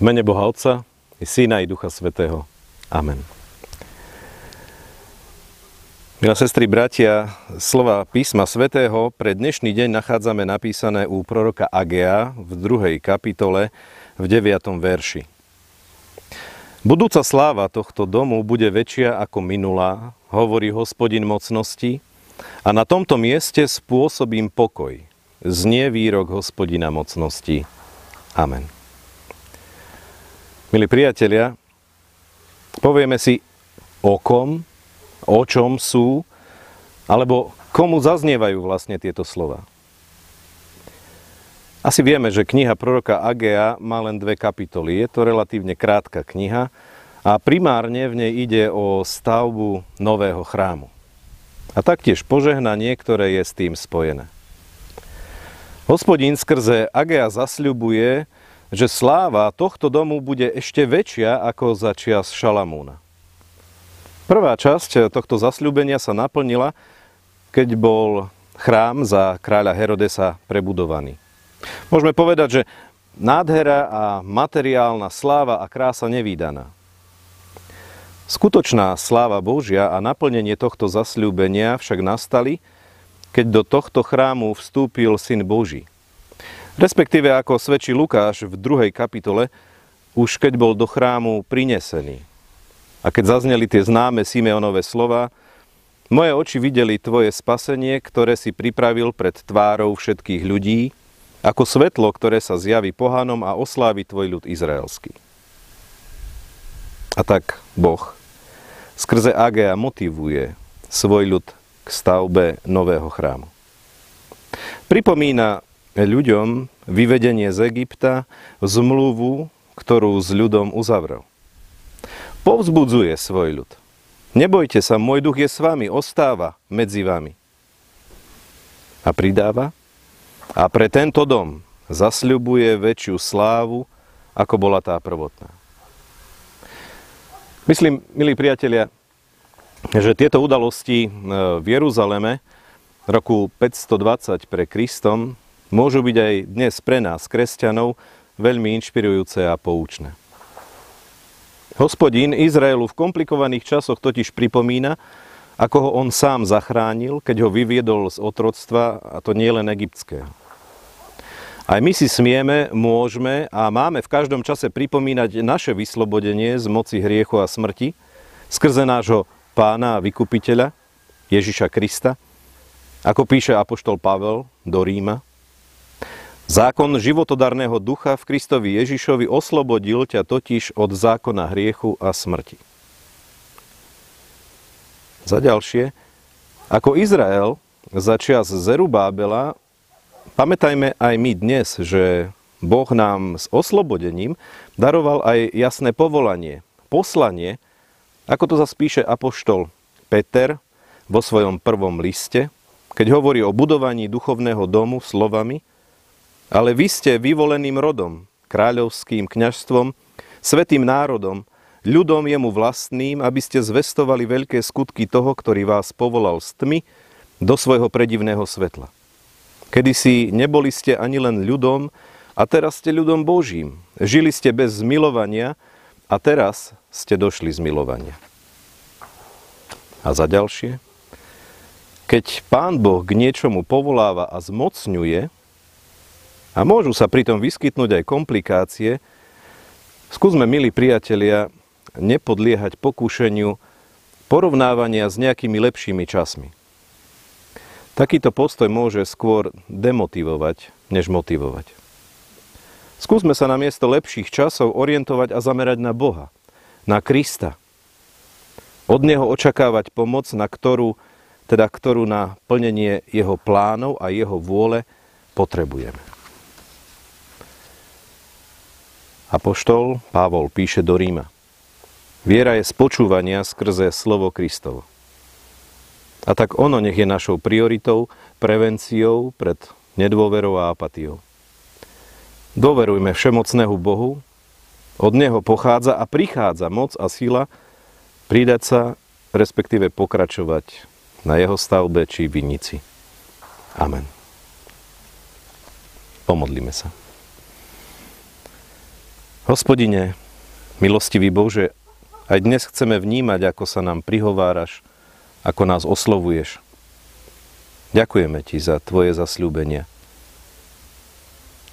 V mene Boha Otca, i Syna, i Ducha Svetého. Amen. Milé sestry, bratia, slova písma svätého pre dnešný deň nachádzame napísané u proroka Agea v druhej kapitole v 9. verši. Budúca sláva tohto domu bude väčšia ako minulá, hovorí hospodin mocnosti, a na tomto mieste spôsobím pokoj. Znie výrok hospodina mocnosti. Amen. Milí priatelia, povieme si o kom, o čom sú, alebo komu zaznievajú vlastne tieto slova. Asi vieme, že kniha proroka Agea má len dve kapitoly. Je to relatívne krátka kniha a primárne v nej ide o stavbu nového chrámu. A taktiež požehnanie, ktoré je s tým spojené. Hospodín skrze Agea zasľubuje, že sláva tohto domu bude ešte väčšia ako za čias Šalamúna. Prvá časť tohto zasľúbenia sa naplnila, keď bol chrám za kráľa Herodesa prebudovaný. Môžeme povedať, že nádhera a materiálna sláva a krása nevýdaná. Skutočná sláva Božia a naplnenie tohto zasľúbenia však nastali, keď do tohto chrámu vstúpil Syn Boží, Respektíve, ako svedčí Lukáš v druhej kapitole, už keď bol do chrámu prinesený. A keď zazneli tie známe Simeonové slova, moje oči videli tvoje spasenie, ktoré si pripravil pred tvárou všetkých ľudí, ako svetlo, ktoré sa zjaví pohanom a oslávi tvoj ľud izraelský. A tak Boh skrze Agea motivuje svoj ľud k stavbe nového chrámu. Pripomína ľuďom vyvedenie z Egypta, zmluvu, ktorú s ľudom uzavrel. Povzbudzuje svoj ľud. Nebojte sa, môj duch je s vami, ostáva medzi vami. A pridáva, a pre tento dom zasľubuje väčšiu slávu, ako bola tá prvotná. Myslím, milí priatelia, že tieto udalosti e, v Jeruzaleme roku 520 pre Kristom môžu byť aj dnes pre nás, kresťanov, veľmi inšpirujúce a poučné. Hospodín Izraelu v komplikovaných časoch totiž pripomína, ako ho on sám zachránil, keď ho vyviedol z otroctva, a to nie egyptského. Aj my si smieme, môžeme a máme v každom čase pripomínať naše vyslobodenie z moci hriechu a smrti skrze nášho pána a vykupiteľa Ježiša Krista, ako píše apoštol Pavel do Ríma. Zákon životodarného ducha v Kristovi Ježišovi oslobodil ťa totiž od zákona hriechu a smrti. Za ďalšie, ako Izrael za čas Zerubábela, pamätajme aj my dnes, že Boh nám s oslobodením daroval aj jasné povolanie, poslanie, ako to zase píše apoštol Peter vo svojom prvom liste, keď hovorí o budovaní duchovného domu slovami – ale vy ste vyvoleným rodom, kráľovským kňažstvom, svetým národom, ľudom jemu vlastným, aby ste zvestovali veľké skutky toho, ktorý vás povolal z tmy do svojho predivného svetla. Kedy si neboli ste ani len ľudom, a teraz ste ľudom Božím. Žili ste bez zmilovania a teraz ste došli z milovania. A za ďalšie, keď Pán Boh k niečomu povoláva a zmocňuje, a môžu sa pritom vyskytnúť aj komplikácie, skúsme, milí priatelia, nepodliehať pokúšeniu porovnávania s nejakými lepšími časmi. Takýto postoj môže skôr demotivovať, než motivovať. Skúsme sa na miesto lepších časov orientovať a zamerať na Boha, na Krista. Od Neho očakávať pomoc, na ktorú, teda ktorú na plnenie Jeho plánov a Jeho vôle potrebujeme. Apoštol Pavol píše do Ríma. Viera je z počúvania skrze slovo Kristovo. A tak ono nech je našou prioritou, prevenciou pred nedôverou a apatiou. Doverujme všemocnému Bohu, od Neho pochádza a prichádza moc a sila pridať sa, respektíve pokračovať na Jeho stavbe či vinici. Amen. Pomodlíme sa. Hospodine, milostivý Bože, aj dnes chceme vnímať, ako sa nám prihováraš, ako nás oslovuješ. Ďakujeme Ti za Tvoje zasľúbenia.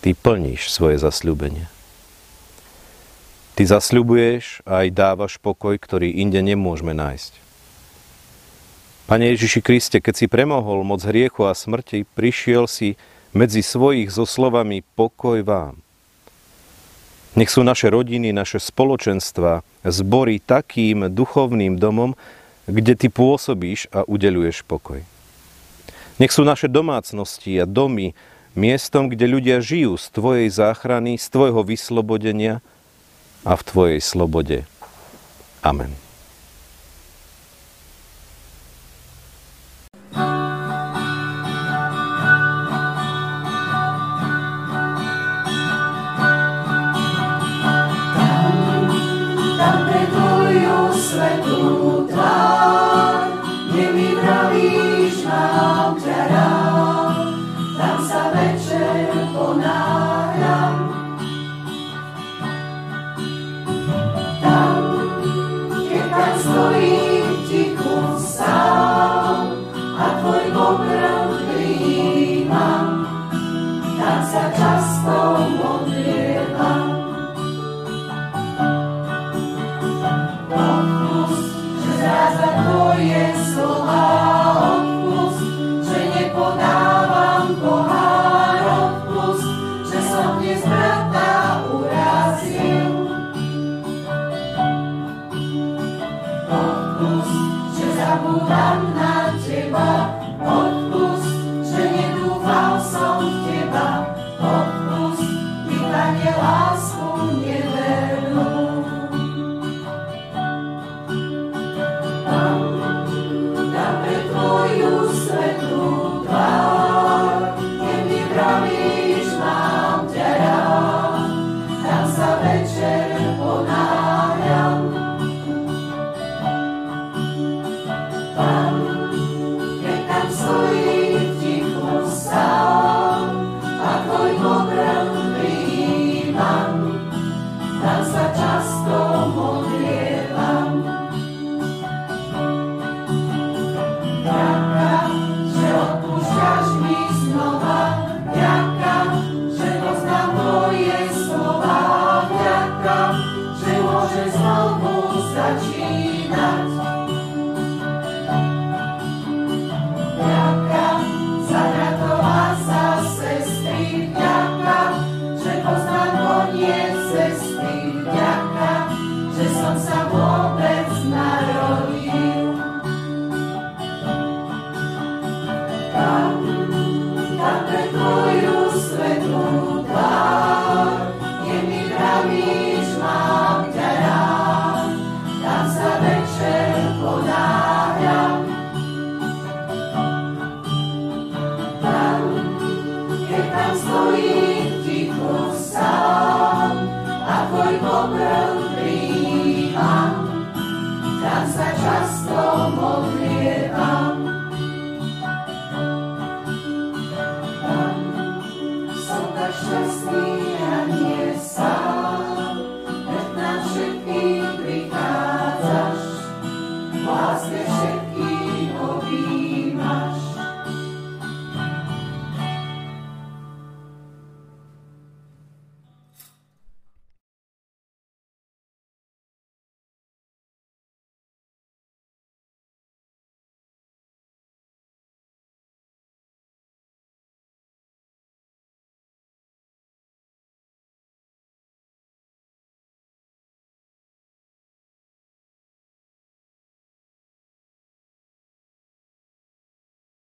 Ty plníš svoje zasľúbenia. Ty zasľubuješ a aj dávaš pokoj, ktorý inde nemôžeme nájsť. Pane Ježiši Kriste, keď si premohol moc hriechu a smrti, prišiel si medzi svojich so slovami pokoj vám. Nech sú naše rodiny, naše spoločenstva, zbory takým duchovným domom, kde Ty pôsobíš a udeluješ pokoj. Nech sú naše domácnosti a domy miestom, kde ľudia žijú z Tvojej záchrany, z Tvojho vyslobodenia a v Tvojej slobode. Amen. like the a